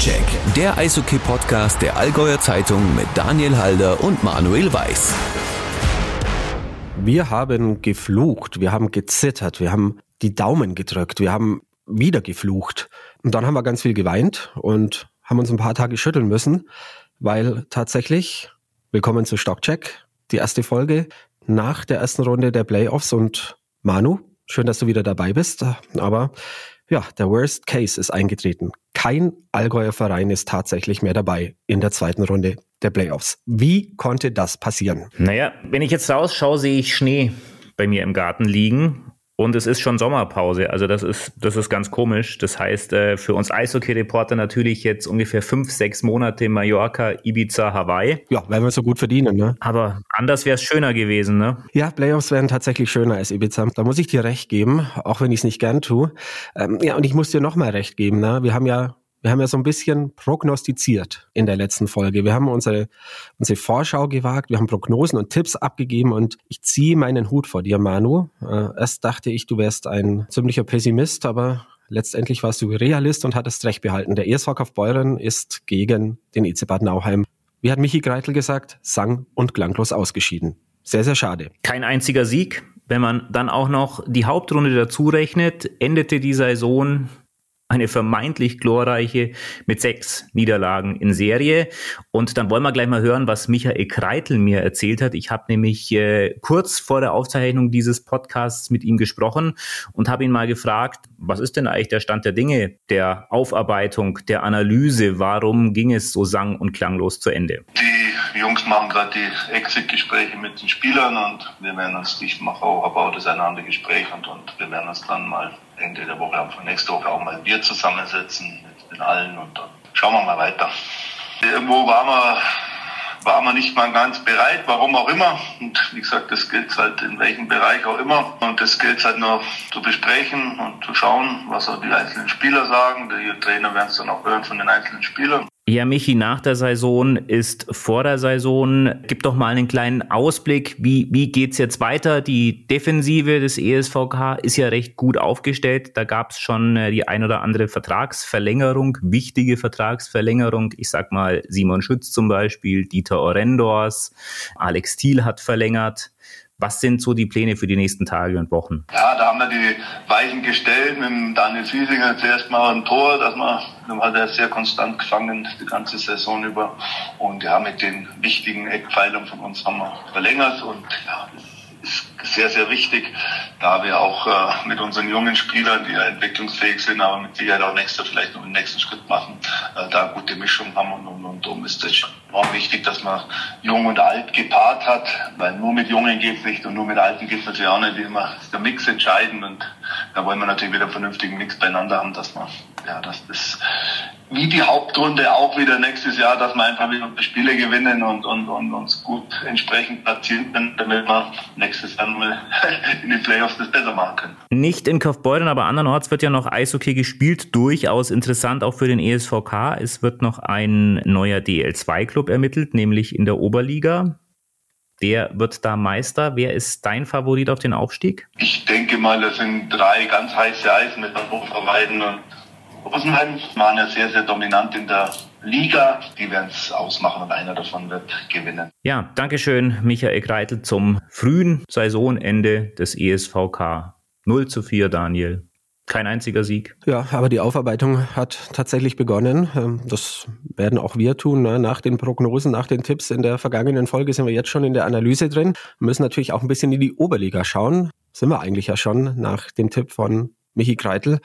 Stockcheck, der Eishockey-Podcast der Allgäuer Zeitung mit Daniel Halder und Manuel Weiß. Wir haben geflucht, wir haben gezittert, wir haben die Daumen gedrückt, wir haben wieder geflucht. Und dann haben wir ganz viel geweint und haben uns ein paar Tage schütteln müssen, weil tatsächlich, willkommen zu Stockcheck, die erste Folge nach der ersten Runde der Playoffs und Manu, schön, dass du wieder dabei bist, aber ja, der Worst Case ist eingetreten. Kein Allgäuer Verein ist tatsächlich mehr dabei in der zweiten Runde der Playoffs. Wie konnte das passieren? Naja, wenn ich jetzt rausschaue, sehe ich Schnee bei mir im Garten liegen. Und es ist schon Sommerpause, also das ist, das ist ganz komisch. Das heißt, äh, für uns Eishockey-Reporter natürlich jetzt ungefähr fünf, sechs Monate Mallorca, Ibiza, Hawaii. Ja, werden wir so gut verdienen, ne? Aber anders wäre es schöner gewesen, ne? Ja, Playoffs wären tatsächlich schöner als Ibiza. Da muss ich dir recht geben, auch wenn ich es nicht gern tue. Ähm, ja, und ich muss dir nochmal recht geben, ne? Wir haben ja wir haben ja so ein bisschen prognostiziert in der letzten Folge. Wir haben unsere, unsere Vorschau gewagt, wir haben Prognosen und Tipps abgegeben und ich ziehe meinen Hut vor dir, Manu. Äh, erst dachte ich, du wärst ein ziemlicher Pessimist, aber letztendlich warst du Realist und hattest recht behalten. Der ESV Kaufbeuren ist gegen den EC Bad Nauheim, wie hat Michi Greitel gesagt, sang- und klanglos ausgeschieden. Sehr, sehr schade. Kein einziger Sieg. Wenn man dann auch noch die Hauptrunde dazu rechnet, endete die Saison eine vermeintlich glorreiche mit sechs Niederlagen in Serie. Und dann wollen wir gleich mal hören, was Michael Kreitel mir erzählt hat. Ich habe nämlich äh, kurz vor der Aufzeichnung dieses Podcasts mit ihm gesprochen und habe ihn mal gefragt, was ist denn eigentlich der Stand der Dinge, der Aufarbeitung, der Analyse? Warum ging es so sang- und klanglos zu Ende? Die Jungs machen gerade die Exit-Gespräche mit den Spielern und wir werden uns, ich mache auch, eine oder andere Gespräch und, und wir werden uns dann mal Ende der Woche, Anfang nächste Woche auch mal Bier zusammensetzen mit den allen und dann schauen wir mal weiter. Irgendwo waren wir, waren wir nicht mal ganz bereit, warum auch immer. Und wie gesagt, das gilt halt in welchem Bereich auch immer. Und das gilt halt nur zu besprechen und zu schauen, was auch die einzelnen Spieler sagen. Die Trainer werden es dann auch hören von den einzelnen Spielern. Ja, Michi, nach der Saison ist vor der Saison. Gib doch mal einen kleinen Ausblick. Wie, wie geht's jetzt weiter? Die Defensive des ESVK ist ja recht gut aufgestellt. Da gab es schon äh, die ein oder andere Vertragsverlängerung, wichtige Vertragsverlängerung. Ich sag mal Simon Schütz zum Beispiel, Dieter Orendors, Alex Thiel hat verlängert. Was sind so die Pläne für die nächsten Tage und Wochen? Ja, da haben wir die Weichen gestellt mit Daniel Fiesinger zuerst mal ein Tor, dass man, hat er sehr konstant gefangen die ganze Saison über. Und ja, mit den wichtigen Eckpfeilern von uns haben wir verlängert und ja, sehr, sehr wichtig, da wir auch äh, mit unseren jungen Spielern, die ja entwicklungsfähig sind, aber mit Sicherheit auch nächstes vielleicht noch den nächsten Schritt machen, äh, da gute Mischung haben und, und, und darum ist es auch wichtig, dass man jung und alt gepaart hat, weil nur mit Jungen geht's nicht und nur mit Alten geht's natürlich auch nicht immer. Ist der Mix entscheidend und da wollen wir natürlich wieder einen vernünftigen Mix beieinander haben, dass man, ja, das wie die Hauptrunde auch wieder nächstes Jahr, dass wir einfach wieder Spiele gewinnen und, und, und uns gut entsprechend platzieren können, damit wir nächstes Jahr mal in den Playoffs das besser machen können. Nicht in Kaufbeuren, aber andernorts wird ja noch Eishockey gespielt. Durchaus interessant auch für den ESVK. Es wird noch ein neuer DL2-Club ermittelt, nämlich in der Oberliga. Der wird da Meister. Wer ist dein Favorit auf den Aufstieg? Ich denke mal, das sind drei ganz heiße Eisen mit Hannover, Weiden und Rosenheim. Waren ja sehr, sehr dominant in der Liga. Die werden es ausmachen und einer davon wird gewinnen. Ja, Dankeschön, Michael Kreitel, zum frühen Saisonende des ESVK. 0 zu 4, Daniel. Kein einziger Sieg. Ja, aber die Aufarbeitung hat tatsächlich begonnen. Ähm, das werden auch wir tun. Ne? Nach den Prognosen, nach den Tipps in der vergangenen Folge sind wir jetzt schon in der Analyse drin. Wir müssen natürlich auch ein bisschen in die Oberliga schauen. Sind wir eigentlich ja schon nach dem Tipp von Michi Kreitel.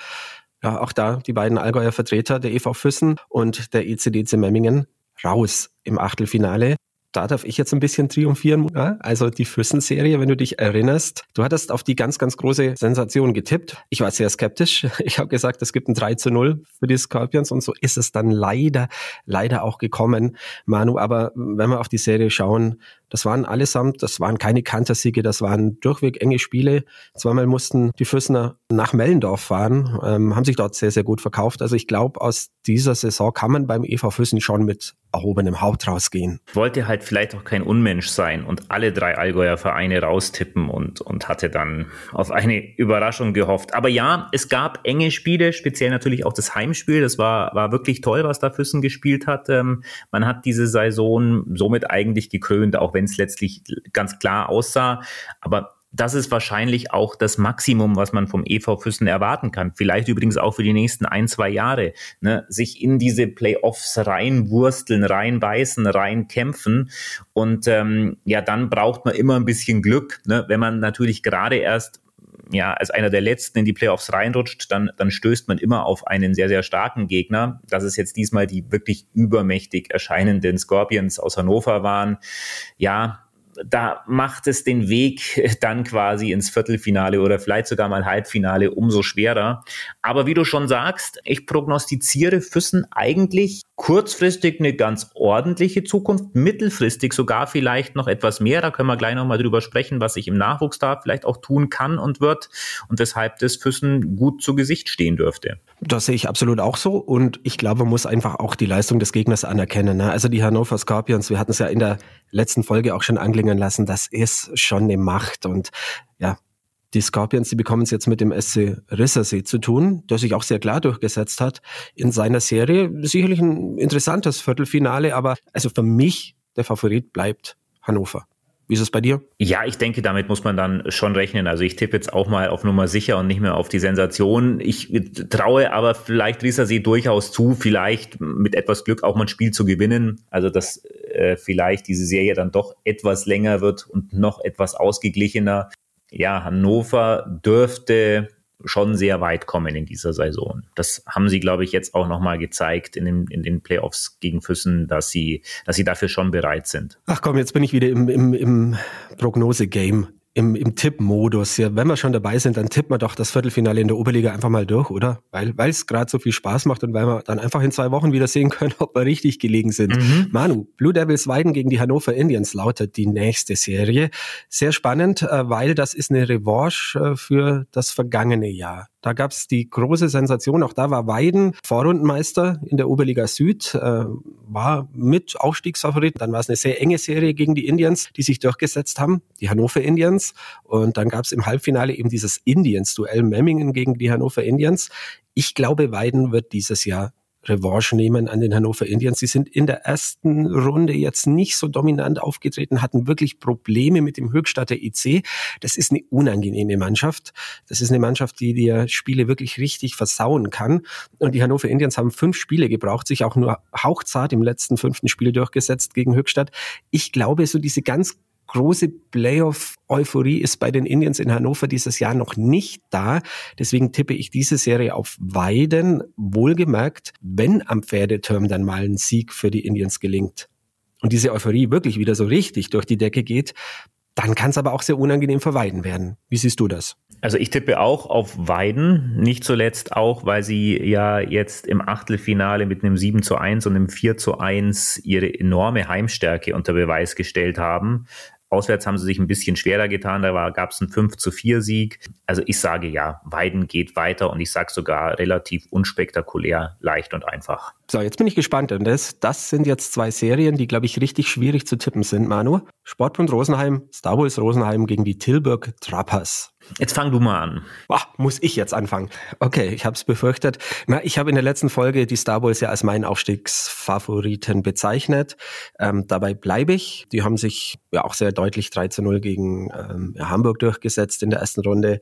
Ja, auch da die beiden Allgäuer Vertreter, der EV Füssen und der ECDC Memmingen, raus im Achtelfinale da darf ich jetzt ein bisschen triumphieren. Also die Füssen-Serie, wenn du dich erinnerst, du hattest auf die ganz, ganz große Sensation getippt. Ich war sehr skeptisch. Ich habe gesagt, es gibt ein 3 zu 0 für die Scorpions und so ist es dann leider, leider auch gekommen, Manu. Aber wenn wir auf die Serie schauen, das waren allesamt, das waren keine Kantersiege, das waren durchweg enge Spiele. Zweimal mussten die Füssener nach Mellendorf fahren, ähm, haben sich dort sehr, sehr gut verkauft. Also ich glaube, aus dieser Saison kann man beim EV Füssen schon mit erhobenem Haupt rausgehen. Wollte halt vielleicht auch kein Unmensch sein und alle drei Allgäuer Vereine raustippen und, und hatte dann auf eine Überraschung gehofft. Aber ja, es gab enge Spiele, speziell natürlich auch das Heimspiel. Das war, war wirklich toll, was da Füssen gespielt hat. Ähm, man hat diese Saison somit eigentlich gekrönt, auch wenn es letztlich ganz klar aussah. Aber das ist wahrscheinlich auch das Maximum, was man vom EV Füssen erwarten kann. Vielleicht übrigens auch für die nächsten ein, zwei Jahre. Ne? Sich in diese Playoffs reinwursteln, reinbeißen, reinkämpfen. Und ähm, ja, dann braucht man immer ein bisschen Glück. Ne? Wenn man natürlich gerade erst ja, als einer der letzten in die Playoffs reinrutscht, dann, dann stößt man immer auf einen sehr, sehr starken Gegner. Dass es jetzt diesmal die wirklich übermächtig erscheinenden Scorpions aus Hannover waren. Ja, da macht es den Weg dann quasi ins Viertelfinale oder vielleicht sogar mal Halbfinale umso schwerer. Aber wie du schon sagst, ich prognostiziere Füssen eigentlich kurzfristig eine ganz ordentliche Zukunft, mittelfristig sogar vielleicht noch etwas mehr. Da können wir gleich nochmal drüber sprechen, was sich im Nachwuchs da vielleicht auch tun kann und wird und weshalb das Füssen gut zu Gesicht stehen dürfte. Das sehe ich absolut auch so und ich glaube, man muss einfach auch die Leistung des Gegners anerkennen. Ne? Also die Hannover Scorpions, wir hatten es ja in der letzten Folge auch schon anklingen lassen, das ist schon eine Macht und ja, die Scorpions, die bekommen es jetzt mit dem SC Rissersee zu tun, der sich auch sehr klar durchgesetzt hat in seiner Serie. Sicherlich ein interessantes Viertelfinale, aber also für mich der Favorit bleibt Hannover. Wie ist es bei dir? Ja, ich denke, damit muss man dann schon rechnen. Also ich tippe jetzt auch mal auf Nummer sicher und nicht mehr auf die Sensation. Ich traue aber vielleicht Rissersee durchaus zu, vielleicht mit etwas Glück auch mal ein Spiel zu gewinnen. Also dass äh, vielleicht diese Serie dann doch etwas länger wird und noch etwas ausgeglichener ja, Hannover dürfte schon sehr weit kommen in dieser Saison. Das haben sie, glaube ich, jetzt auch nochmal gezeigt in den, in den Playoffs gegen Füssen, dass sie, dass sie dafür schon bereit sind. Ach komm, jetzt bin ich wieder im, im, im Prognose-Game im, im Tippmodus. Ja, wenn wir schon dabei sind, dann tippen wir doch das Viertelfinale in der Oberliga einfach mal durch, oder? Weil es gerade so viel Spaß macht und weil wir dann einfach in zwei Wochen wieder sehen können, ob wir richtig gelegen sind. Mhm. Manu, Blue Devils Weiden gegen die Hannover Indians lautet die nächste Serie. Sehr spannend, äh, weil das ist eine Revanche äh, für das vergangene Jahr. Da gab es die große Sensation, auch da war Weiden Vorrundenmeister in der Oberliga Süd, äh, war mit Aufstiegsfavorit. Dann war es eine sehr enge Serie gegen die Indians, die sich durchgesetzt haben, die Hannover Indians. Und dann gab es im Halbfinale eben dieses Indians-Duell Memmingen gegen die Hannover Indians. Ich glaube, Weiden wird dieses Jahr Revanche nehmen an den Hannover Indians. Sie sind in der ersten Runde jetzt nicht so dominant aufgetreten, hatten wirklich Probleme mit dem Höchstadter IC. Das ist eine unangenehme Mannschaft. Das ist eine Mannschaft, die dir Spiele wirklich richtig versauen kann. Und die Hannover Indians haben fünf Spiele gebraucht, sich auch nur hauchzart im letzten fünften Spiel durchgesetzt gegen Höchstadt. Ich glaube, so diese ganz große Playoff-Euphorie ist bei den Indians in Hannover dieses Jahr noch nicht da. Deswegen tippe ich diese Serie auf Weiden. Wohlgemerkt, wenn am Pferdeturm dann mal ein Sieg für die Indians gelingt und diese Euphorie wirklich wieder so richtig durch die Decke geht, dann kann es aber auch sehr unangenehm für Weiden werden. Wie siehst du das? Also ich tippe auch auf Weiden, nicht zuletzt auch, weil sie ja jetzt im Achtelfinale mit einem 7 zu 1 und einem 4 zu 1 ihre enorme Heimstärke unter Beweis gestellt haben. Auswärts haben sie sich ein bisschen schwerer getan, da gab es einen 5 zu 4 Sieg. Also ich sage ja, Weiden geht weiter und ich sage sogar relativ unspektakulär, leicht und einfach. So, jetzt bin ich gespannt. Und das, das sind jetzt zwei Serien, die, glaube ich, richtig schwierig zu tippen sind, Manu. Sportbund Rosenheim, Star Wars Rosenheim gegen die Tilburg Trappers. Jetzt fang du mal an. Ach, muss ich jetzt anfangen? Okay, ich habe es befürchtet. Na, ich habe in der letzten Folge die Star Wars ja als meinen Aufstiegsfavoriten bezeichnet. Ähm, dabei bleibe ich. Die haben sich ja auch sehr deutlich 3 zu 0 gegen ähm, Hamburg durchgesetzt in der ersten Runde.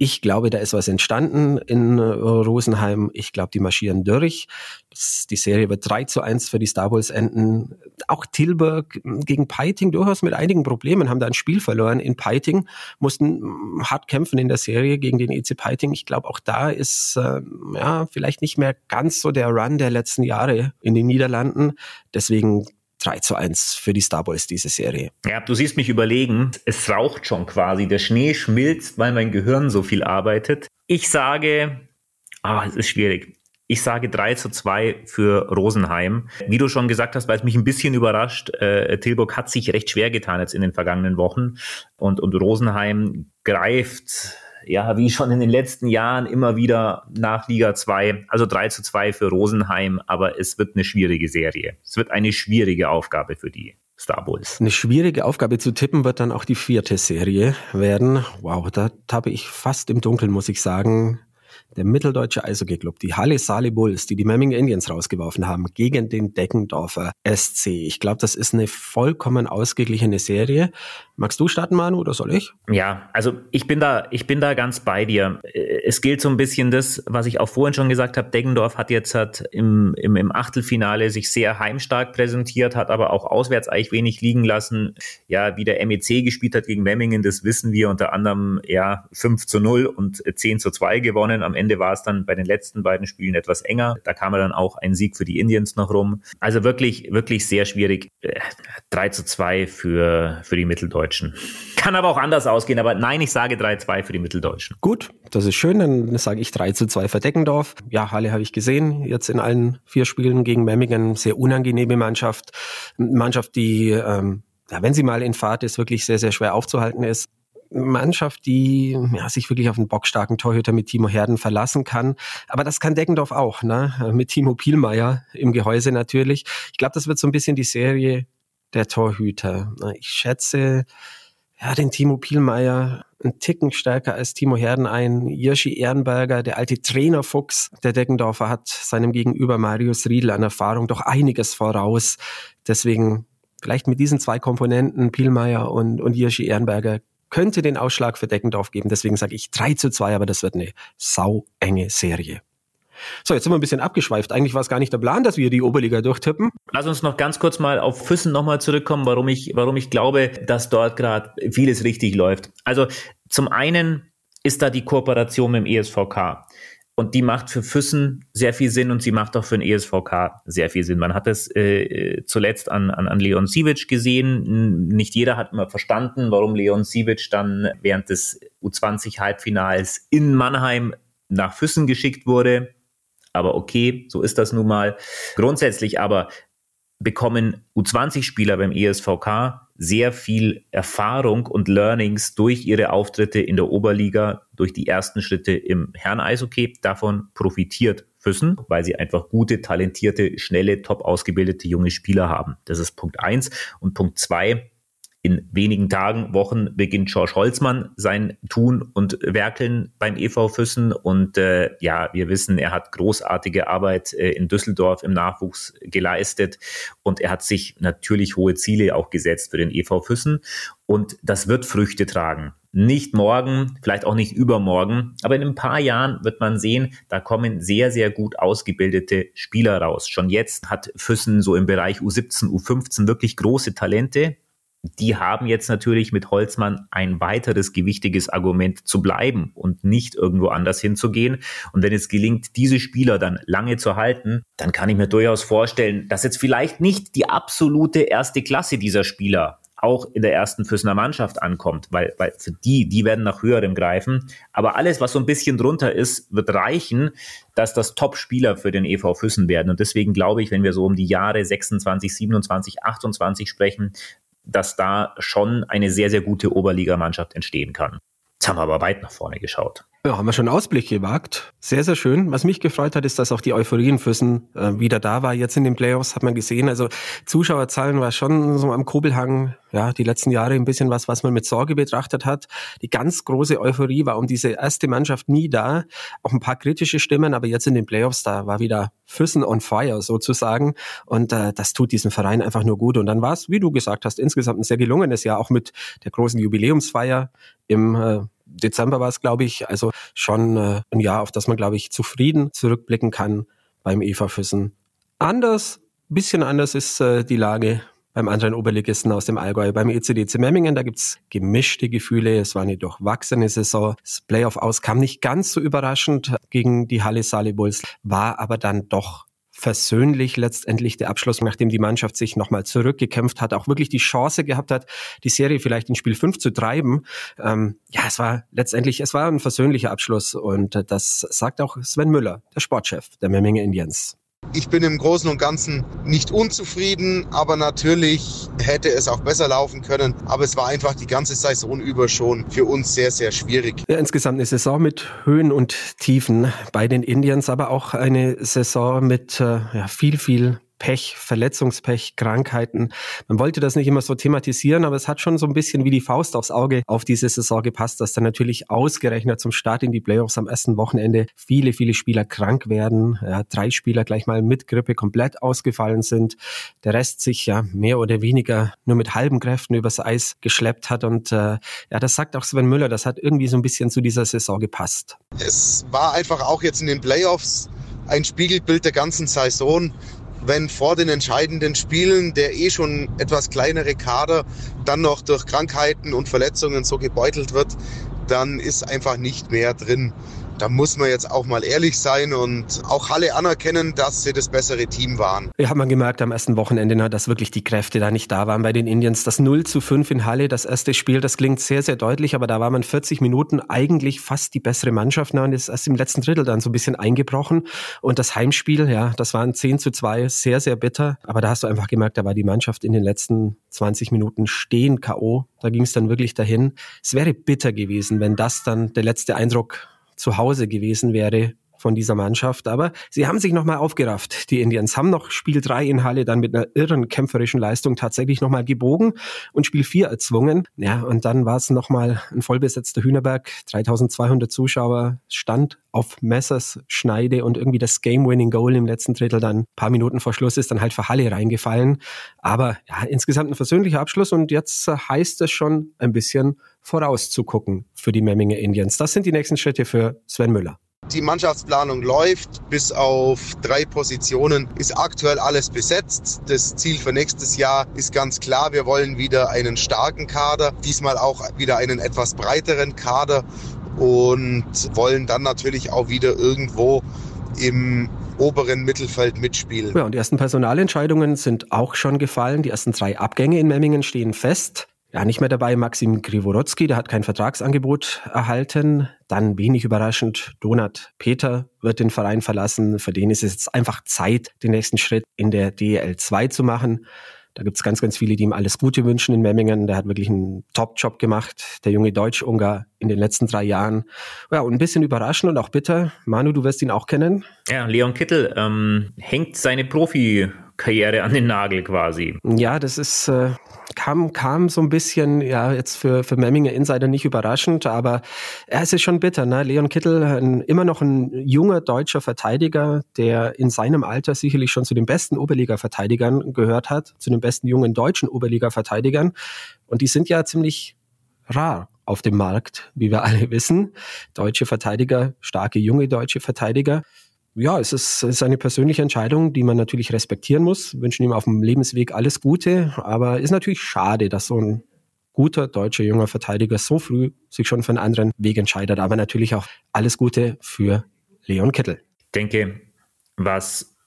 Ich glaube, da ist was entstanden in äh, Rosenheim. Ich glaube, die marschieren durch. Das, die Serie wird 3 zu 1 für die Star Wars enden. Auch Tilburg gegen Peiting durchaus mit einigen Problemen, haben da ein Spiel verloren in Peiting, mussten hart kämpfen in der Serie gegen den EC Peiting. Ich glaube, auch da ist äh, ja vielleicht nicht mehr ganz so der Run der letzten Jahre in den Niederlanden. Deswegen 3 zu 1 für die Star Boys, diese Serie. Ja, du siehst mich überlegen. Es raucht schon quasi. Der Schnee schmilzt, weil mein Gehirn so viel arbeitet. Ich sage, ah, es ist schwierig. Ich sage 3 zu 2 für Rosenheim. Wie du schon gesagt hast, weil es mich ein bisschen überrascht, äh, Tilburg hat sich recht schwer getan jetzt in den vergangenen Wochen und, und Rosenheim greift ja, wie schon in den letzten Jahren immer wieder nach Liga 2, also 3 zu 2 für Rosenheim, aber es wird eine schwierige Serie. Es wird eine schwierige Aufgabe für die Star Bulls. Eine schwierige Aufgabe zu tippen wird dann auch die vierte Serie werden. Wow, da tappe ich fast im Dunkeln, muss ich sagen der mitteldeutsche Eishockey-Club, die Halle Saale Bulls, die die Memming Indians rausgeworfen haben, gegen den Deckendorfer SC. Ich glaube, das ist eine vollkommen ausgeglichene Serie. Magst du starten, Manu, oder soll ich? Ja, also ich bin da, ich bin da ganz bei dir. Es gilt so ein bisschen das, was ich auch vorhin schon gesagt habe. Deggendorf hat jetzt hat im, im, im Achtelfinale sich sehr heimstark präsentiert, hat aber auch auswärts eigentlich wenig liegen lassen. Ja, wie der MEC gespielt hat gegen Memmingen, das wissen wir unter anderem ja 5 zu 0 und 10 zu 2 gewonnen. Am Ende war es dann bei den letzten beiden Spielen etwas enger. Da kam dann auch ein Sieg für die Indians noch rum. Also wirklich, wirklich sehr schwierig. 3 äh, zu 2 für, für die Mitteldeutschen. Kann aber auch anders ausgehen, aber nein, ich sage 3-2 für die Mitteldeutschen. Gut, das ist schön, dann sage ich 3 zu 2 für Deckendorf. Ja, Halle habe ich gesehen, jetzt in allen vier Spielen gegen Memmingen, sehr unangenehme Mannschaft. Mannschaft, die, ähm, ja, wenn sie mal in Fahrt ist, wirklich sehr, sehr schwer aufzuhalten ist. Mannschaft, die ja, sich wirklich auf einen bockstarken Torhüter mit Timo Herden verlassen kann. Aber das kann Deckendorf auch, ne? mit Timo Pielmeier im Gehäuse natürlich. Ich glaube, das wird so ein bisschen die Serie der Torhüter. Ich schätze ja, den Timo Pielmeier einen Ticken stärker als Timo Herden ein. Jirschi Ehrenberger, der alte Trainerfuchs der Deckendorfer, hat seinem Gegenüber Marius Riedl an Erfahrung doch einiges voraus. Deswegen vielleicht mit diesen zwei Komponenten, Pielmeier und, und Jirschi Ehrenberger, könnte den Ausschlag für Deckendorf geben. Deswegen sage ich 3 zu 2, aber das wird eine sau enge Serie. So, jetzt sind wir ein bisschen abgeschweift. Eigentlich war es gar nicht der Plan, dass wir die Oberliga durchtippen. Lass uns noch ganz kurz mal auf Füssen nochmal zurückkommen, warum ich, warum ich glaube, dass dort gerade vieles richtig läuft. Also zum einen ist da die Kooperation mit dem ESVK. Und die macht für Füssen sehr viel Sinn und sie macht auch für den ESVK sehr viel Sinn. Man hat es äh, zuletzt an, an, an Leon Sivic gesehen. Nicht jeder hat immer verstanden, warum Leon Sivic dann während des U20-Halbfinals in Mannheim nach Füssen geschickt wurde. Aber okay, so ist das nun mal. Grundsätzlich aber bekommen U20-Spieler beim ESVK sehr viel Erfahrung und Learnings durch ihre Auftritte in der Oberliga, durch die ersten Schritte im Herren-Eishockey. Davon profitiert Füssen, weil sie einfach gute, talentierte, schnelle, top ausgebildete junge Spieler haben. Das ist Punkt eins. Und Punkt zwei, in wenigen Tagen, Wochen beginnt George Holzmann sein Tun und Werkeln beim EV Füssen. Und äh, ja, wir wissen, er hat großartige Arbeit äh, in Düsseldorf im Nachwuchs geleistet. Und er hat sich natürlich hohe Ziele auch gesetzt für den EV Füssen. Und das wird Früchte tragen. Nicht morgen, vielleicht auch nicht übermorgen, aber in ein paar Jahren wird man sehen, da kommen sehr, sehr gut ausgebildete Spieler raus. Schon jetzt hat Füssen so im Bereich U17, U15 wirklich große Talente die haben jetzt natürlich mit Holzmann ein weiteres gewichtiges Argument zu bleiben und nicht irgendwo anders hinzugehen. Und wenn es gelingt, diese Spieler dann lange zu halten, dann kann ich mir durchaus vorstellen, dass jetzt vielleicht nicht die absolute erste Klasse dieser Spieler auch in der ersten Füssener Mannschaft ankommt, weil, weil für die, die werden nach höherem greifen. Aber alles, was so ein bisschen drunter ist, wird reichen, dass das Top-Spieler für den EV Füssen werden. Und deswegen glaube ich, wenn wir so um die Jahre 26, 27, 28 sprechen, dass da schon eine sehr, sehr gute Oberligamannschaft entstehen kann. Jetzt haben wir aber weit nach vorne geschaut. Ja, haben wir schon Ausblick gewagt. Sehr, sehr schön. Was mich gefreut hat, ist, dass auch die Euphorie in Füssen äh, wieder da war. Jetzt in den Playoffs hat man gesehen, also Zuschauerzahlen war schon so am Kobelhang, ja, die letzten Jahre ein bisschen was, was man mit Sorge betrachtet hat. Die ganz große Euphorie war um diese erste Mannschaft nie da. Auch ein paar kritische Stimmen, aber jetzt in den Playoffs, da war wieder Füssen on fire sozusagen. Und äh, das tut diesem Verein einfach nur gut. Und dann war es, wie du gesagt hast, insgesamt ein sehr gelungenes Jahr, auch mit der großen Jubiläumsfeier im äh, Dezember war es, glaube ich. Also schon äh, ein Jahr, auf das man, glaube ich, zufrieden zurückblicken kann beim Eva Füssen. Anders, bisschen anders ist äh, die Lage beim anderen Oberligisten aus dem Allgäu, beim ECDC Memmingen. Da gibt's gemischte Gefühle. Es war eine durchwachsene Saison. Das Playoff aus kam nicht ganz so überraschend gegen die Halle Sale Bulls, war aber dann doch versöhnlich letztendlich der Abschluss, nachdem die Mannschaft sich nochmal zurückgekämpft hat, auch wirklich die Chance gehabt hat, die Serie vielleicht in Spiel 5 zu treiben. Ähm, ja, es war letztendlich, es war ein versöhnlicher Abschluss und das sagt auch Sven Müller, der Sportchef der Memmingen Indians. Ich bin im Großen und Ganzen nicht unzufrieden, aber natürlich hätte es auch besser laufen können. Aber es war einfach die ganze Saison über schon für uns sehr, sehr schwierig. Ja, insgesamt eine Saison mit Höhen und Tiefen bei den Indians, aber auch eine Saison mit äh, ja, viel, viel Pech, Verletzungspech, Krankheiten. Man wollte das nicht immer so thematisieren, aber es hat schon so ein bisschen wie die Faust aufs Auge auf diese Saison gepasst, dass dann natürlich ausgerechnet zum Start in die Playoffs am ersten Wochenende viele, viele Spieler krank werden. Ja, drei Spieler gleich mal mit Grippe komplett ausgefallen sind. Der Rest sich ja mehr oder weniger nur mit halben Kräften übers Eis geschleppt hat. Und äh, ja, das sagt auch Sven Müller, das hat irgendwie so ein bisschen zu dieser Saison gepasst. Es war einfach auch jetzt in den Playoffs ein Spiegelbild der ganzen Saison wenn vor den entscheidenden Spielen der eh schon etwas kleinere Kader dann noch durch Krankheiten und Verletzungen so gebeutelt wird, dann ist einfach nicht mehr drin da muss man jetzt auch mal ehrlich sein und auch Halle anerkennen, dass sie das bessere Team waren. Wir haben gemerkt am ersten Wochenende, dass wirklich die Kräfte da nicht da waren bei den Indians. Das 0 zu 5 in Halle, das erste Spiel, das klingt sehr, sehr deutlich, aber da war man 40 Minuten eigentlich fast die bessere Mannschaft und ist erst im letzten Drittel dann so ein bisschen eingebrochen. Und das Heimspiel, ja, das waren 10 zu 2, sehr, sehr bitter. Aber da hast du einfach gemerkt, da war die Mannschaft in den letzten 20 Minuten stehen K.O. Da ging es dann wirklich dahin. Es wäre bitter gewesen, wenn das dann der letzte Eindruck zu Hause gewesen wäre von dieser Mannschaft. Aber sie haben sich nochmal aufgerafft. Die Indians haben noch Spiel 3 in Halle dann mit einer irren kämpferischen Leistung tatsächlich nochmal gebogen und Spiel 4 erzwungen. Ja, und dann war es nochmal ein vollbesetzter Hühnerberg. 3200 Zuschauer stand auf Messers Schneide und irgendwie das Game-Winning-Goal im letzten Drittel dann paar Minuten vor Schluss ist dann halt für Halle reingefallen. Aber ja, insgesamt ein versöhnlicher Abschluss und jetzt heißt es schon ein bisschen vorauszugucken für die Memminger Indians. Das sind die nächsten Schritte für Sven Müller. Die Mannschaftsplanung läuft. Bis auf drei Positionen ist aktuell alles besetzt. Das Ziel für nächstes Jahr ist ganz klar. Wir wollen wieder einen starken Kader, diesmal auch wieder einen etwas breiteren Kader und wollen dann natürlich auch wieder irgendwo im oberen Mittelfeld mitspielen. Ja, und die ersten Personalentscheidungen sind auch schon gefallen. Die ersten drei Abgänge in Memmingen stehen fest. Ja, nicht mehr dabei Maxim Grivorotsky, der hat kein Vertragsangebot erhalten. Dann wenig überraschend, Donat Peter wird den Verein verlassen. Für den ist es jetzt einfach Zeit, den nächsten Schritt in der DL 2 zu machen. Da gibt's ganz, ganz viele, die ihm alles Gute wünschen in Memmingen. Der hat wirklich einen Top-Job gemacht, der junge Deutsch-Ungar in den letzten drei Jahren. Ja, und ein bisschen überraschend und auch bitter. Manu, du wirst ihn auch kennen. Ja, Leon Kittel ähm, hängt seine Profi-Karriere an den Nagel quasi. Ja, das ist äh, kam, kam so ein bisschen, ja, jetzt für, für Memminger Insider nicht überraschend, aber ja, es ist schon bitter, ne? Leon Kittel, ein, immer noch ein junger deutscher Verteidiger, der in seinem Alter sicherlich schon zu den besten Oberliga-Verteidigern gehört hat, zu den besten jungen deutschen Oberliga-Verteidigern. Und die sind ja ziemlich rar auf dem Markt, wie wir alle wissen. Deutsche Verteidiger, starke junge deutsche Verteidiger ja, es ist, es ist eine persönliche Entscheidung, die man natürlich respektieren muss. Wünschen ihm auf dem Lebensweg alles Gute, aber ist natürlich schade, dass so ein guter deutscher junger Verteidiger so früh sich schon für einen anderen Weg entscheidet. Aber natürlich auch alles Gute für Leon Kittel. Ich denke, was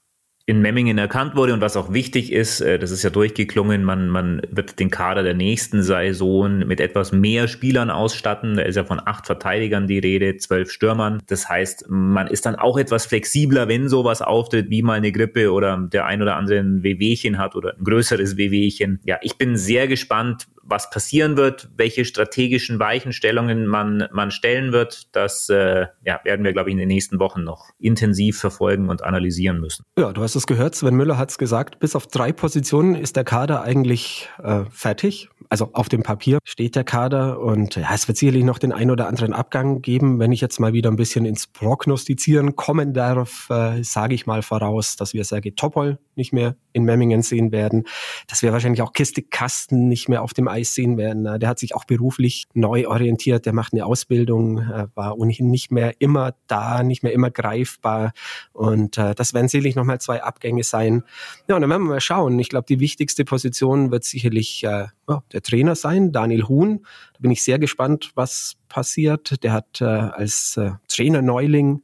in Memmingen erkannt wurde und was auch wichtig ist, äh, das ist ja durchgeklungen, man, man wird den Kader der nächsten Saison mit etwas mehr Spielern ausstatten. Da ist ja von acht Verteidigern die Rede, zwölf Stürmern. Das heißt, man ist dann auch etwas flexibler, wenn sowas auftritt, wie mal eine Grippe oder der ein oder andere ein Wehwehchen hat oder ein größeres Wehwehchen. Ja, ich bin sehr gespannt, was passieren wird, welche strategischen Weichenstellungen man, man stellen wird, das äh, ja, werden wir, glaube ich, in den nächsten Wochen noch intensiv verfolgen und analysieren müssen. Ja, du hast es gehört, Sven Müller hat es gesagt, bis auf drei Positionen ist der Kader eigentlich äh, fertig. Also auf dem Papier steht der Kader und ja, es wird sicherlich noch den ein oder anderen Abgang geben. Wenn ich jetzt mal wieder ein bisschen ins Prognostizieren kommen darf, äh, sage ich mal voraus, dass wir Sergei Topol nicht mehr in Memmingen sehen werden, dass wir wahrscheinlich auch Kiste Kasten nicht mehr auf dem Eis sehen werden. Der hat sich auch beruflich neu orientiert, der macht eine Ausbildung, war ohnehin nicht mehr immer da, nicht mehr immer greifbar und äh, das werden sicherlich nochmal zwei Abgänge sein. Ja, und dann werden wir mal schauen. Ich glaube, die wichtigste Position wird sicherlich äh, der Trainer sein, Daniel Huhn. Da bin ich sehr gespannt, was passiert. Der hat äh, als äh, Trainer Neuling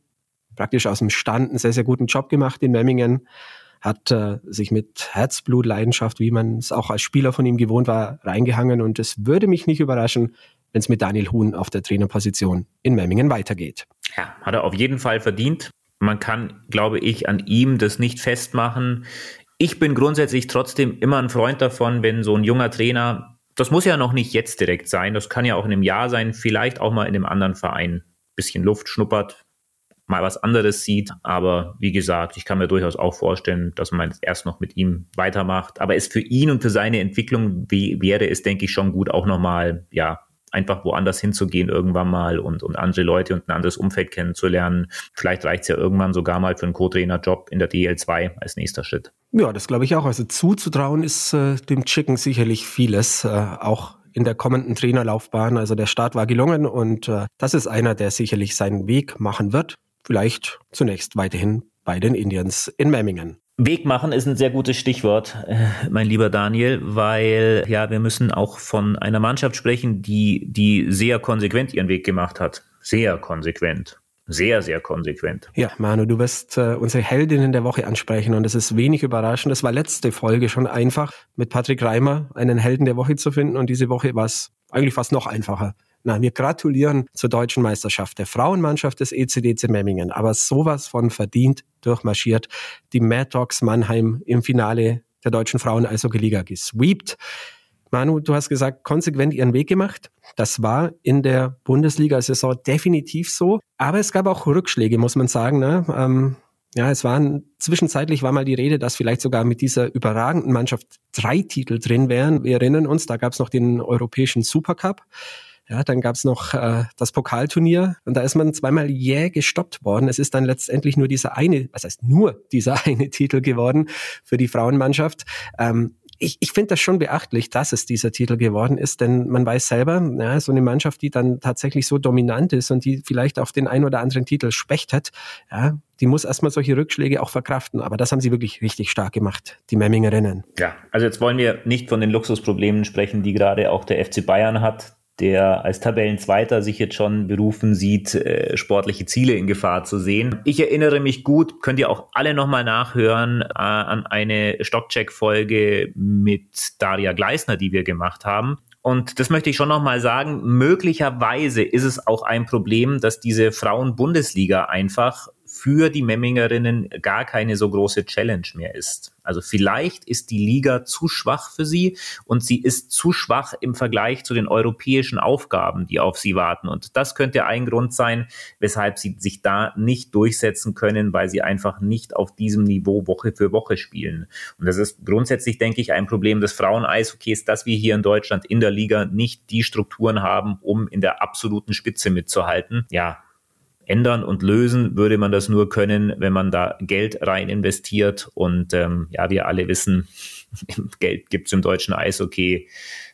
praktisch aus dem Stand einen sehr, sehr guten Job gemacht in Memmingen hat äh, sich mit Herzblut, Leidenschaft, wie man es auch als Spieler von ihm gewohnt war, reingehangen. Und es würde mich nicht überraschen, wenn es mit Daniel Huhn auf der Trainerposition in Memmingen weitergeht. Ja, hat er auf jeden Fall verdient. Man kann, glaube ich, an ihm das nicht festmachen. Ich bin grundsätzlich trotzdem immer ein Freund davon, wenn so ein junger Trainer, das muss ja noch nicht jetzt direkt sein, das kann ja auch in einem Jahr sein, vielleicht auch mal in einem anderen Verein ein bisschen Luft schnuppert, mal was anderes sieht. Aber wie gesagt, ich kann mir durchaus auch vorstellen, dass man erst noch mit ihm weitermacht. Aber es für ihn und für seine Entwicklung wäre es, denke ich, schon gut, auch nochmal, ja, einfach woanders hinzugehen irgendwann mal und, und andere Leute und ein anderes Umfeld kennenzulernen. Vielleicht reicht es ja irgendwann sogar mal für einen Co-Trainer-Job in der DL2 als nächster Schritt. Ja, das glaube ich auch. Also zuzutrauen ist äh, dem Chicken sicherlich vieles, äh, auch in der kommenden Trainerlaufbahn. Also der Start war gelungen und äh, das ist einer, der sicherlich seinen Weg machen wird. Vielleicht zunächst weiterhin bei den Indians in Memmingen. Weg machen ist ein sehr gutes Stichwort, äh, mein lieber Daniel, weil ja, wir müssen auch von einer Mannschaft sprechen, die, die sehr konsequent ihren Weg gemacht hat. Sehr konsequent. Sehr, sehr konsequent. Ja, Manu, du wirst äh, unsere Heldinnen der Woche ansprechen und es ist wenig überraschend. Das war letzte Folge schon einfach, mit Patrick Reimer einen Helden der Woche zu finden und diese Woche war es eigentlich fast noch einfacher. Na, wir gratulieren zur deutschen Meisterschaft der Frauenmannschaft des ECDC Memmingen, aber sowas von verdient durchmarschiert. Die Mad Dogs Mannheim im Finale der deutschen Frauen-Eishockey-Liga gesweept. Manu, du hast gesagt, konsequent ihren Weg gemacht. Das war in der Bundesliga-Saison definitiv so. Aber es gab auch Rückschläge, muss man sagen. Ne? Ähm, ja, es waren zwischenzeitlich war mal die Rede, dass vielleicht sogar mit dieser überragenden Mannschaft drei Titel drin wären. Wir erinnern uns, da gab es noch den europäischen Supercup. Ja, dann gab's noch äh, das Pokalturnier und da ist man zweimal jäh gestoppt worden. Es ist dann letztendlich nur dieser eine, was heißt nur dieser eine Titel geworden für die Frauenmannschaft. Ähm, ich, ich finde das schon beachtlich, dass es dieser Titel geworden ist, denn man weiß selber, ja, so eine Mannschaft, die dann tatsächlich so dominant ist und die vielleicht auf den ein oder anderen Titel spechtet, ja, die muss erstmal solche Rückschläge auch verkraften. Aber das haben sie wirklich richtig stark gemacht, die Memmingerinnen. Ja, also jetzt wollen wir nicht von den Luxusproblemen sprechen, die gerade auch der FC Bayern hat der als Tabellenzweiter sich jetzt schon berufen sieht, äh, sportliche Ziele in Gefahr zu sehen. Ich erinnere mich gut, könnt ihr auch alle nochmal nachhören, äh, an eine Stockcheck-Folge mit Daria Gleisner, die wir gemacht haben. Und das möchte ich schon nochmal sagen, möglicherweise ist es auch ein Problem, dass diese Frauen-Bundesliga einfach für die Memmingerinnen gar keine so große Challenge mehr ist. Also vielleicht ist die Liga zu schwach für sie und sie ist zu schwach im Vergleich zu den europäischen Aufgaben, die auf sie warten. Und das könnte ein Grund sein, weshalb sie sich da nicht durchsetzen können, weil sie einfach nicht auf diesem Niveau Woche für Woche spielen. Und das ist grundsätzlich, denke ich, ein Problem des Frauen-Eishockeys, dass wir hier in Deutschland in der Liga nicht die Strukturen haben, um in der absoluten Spitze mitzuhalten. Ja, ändern und lösen würde man das nur können, wenn man da Geld rein investiert. Und ähm, ja, wir alle wissen, Geld gibt es im deutschen Eishockey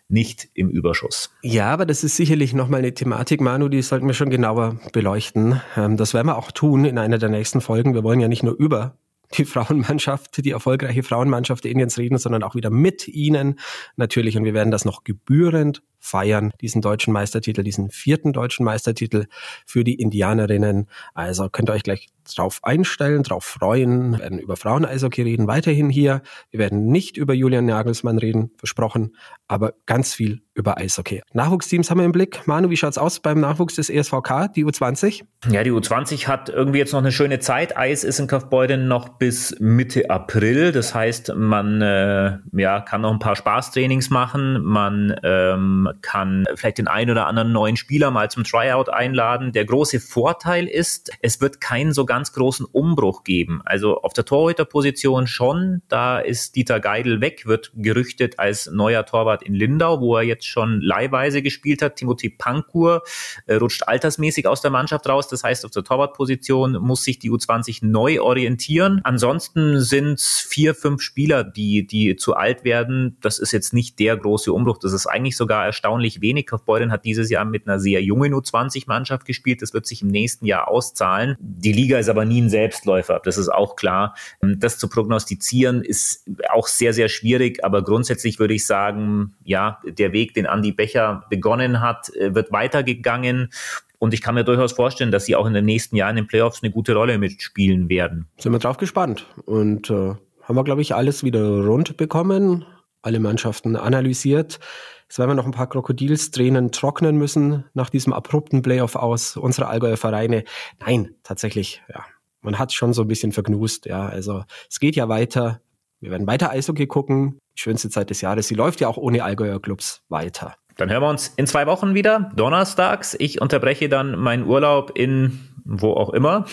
nicht im Überschuss. Ja, aber das ist sicherlich nochmal eine Thematik, Manu, die sollten wir schon genauer beleuchten. Ähm, das werden wir auch tun in einer der nächsten Folgen. Wir wollen ja nicht nur über die Frauenmannschaft, die erfolgreiche Frauenmannschaft Indiens reden, sondern auch wieder mit ihnen natürlich. Und wir werden das noch gebührend feiern, diesen deutschen Meistertitel, diesen vierten deutschen Meistertitel für die Indianerinnen. Also könnt ihr euch gleich drauf einstellen, drauf freuen. Wir werden über Frauen-Eishockey reden, weiterhin hier. Wir werden nicht über Julian Nagelsmann reden, versprochen, aber ganz viel über Eishockey. Nachwuchsteams haben wir im Blick. Manu, wie schaut's aus beim Nachwuchs des ESVK, die U20? Ja, die U20 hat irgendwie jetzt noch eine schöne Zeit. Eis ist in Kaufbeuren noch bis Mitte April. Das heißt, man äh, ja, kann noch ein paar Spaßtrainings machen. Man ähm, kann vielleicht den einen oder anderen neuen Spieler mal zum Tryout einladen. Der große Vorteil ist, es wird keinen so ganz großen Umbruch geben. Also auf der Torhüterposition schon, da ist Dieter Geidel weg, wird gerüchtet als neuer Torwart in Lindau, wo er jetzt schon leihweise gespielt hat. Timothy Pankur äh, rutscht altersmäßig aus der Mannschaft raus. Das heißt, auf der Torwartposition muss sich die U20 neu orientieren. Ansonsten sind es vier, fünf Spieler, die, die zu alt werden. Das ist jetzt nicht der große Umbruch. Das ist eigentlich sogar erstaunlich erstaunlich wenig. Kaufbeuren hat dieses Jahr mit einer sehr jungen U20-Mannschaft gespielt. Das wird sich im nächsten Jahr auszahlen. Die Liga ist aber nie ein Selbstläufer. Das ist auch klar. Das zu prognostizieren ist auch sehr, sehr schwierig. Aber grundsätzlich würde ich sagen, ja, der Weg, den Andy Becher begonnen hat, äh, wird weitergegangen. Und ich kann mir durchaus vorstellen, dass sie auch in den nächsten Jahren in den Playoffs eine gute Rolle mitspielen werden. Sind wir drauf gespannt. Und äh, haben wir, glaube ich, alles wieder rund bekommen, alle Mannschaften analysiert. Jetzt werden wir noch ein paar Krokodilstränen trocknen müssen nach diesem abrupten Playoff aus unserer Allgäuer Vereine. Nein, tatsächlich, ja, man hat schon so ein bisschen vergnust, ja. Also es geht ja weiter. Wir werden weiter Eishockey gucken. Die schönste Zeit des Jahres. Sie läuft ja auch ohne Allgäuer Clubs weiter. Dann hören wir uns in zwei Wochen wieder, donnerstags. Ich unterbreche dann meinen Urlaub in wo auch immer.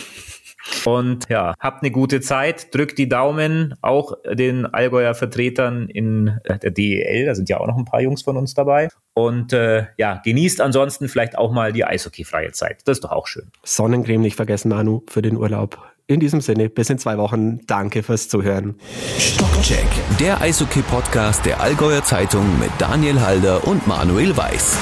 Und ja, habt eine gute Zeit, drückt die Daumen, auch den Allgäuer Vertretern in äh, der DEL, da sind ja auch noch ein paar Jungs von uns dabei. Und äh, ja, genießt ansonsten vielleicht auch mal die eishockeyfreie Zeit. Das ist doch auch schön. Sonnencreme nicht vergessen, Manu, für den Urlaub. In diesem Sinne, bis in zwei Wochen. Danke fürs Zuhören. Stockcheck, der Eishockey-Podcast der Allgäuer Zeitung mit Daniel Halder und Manuel Weiß.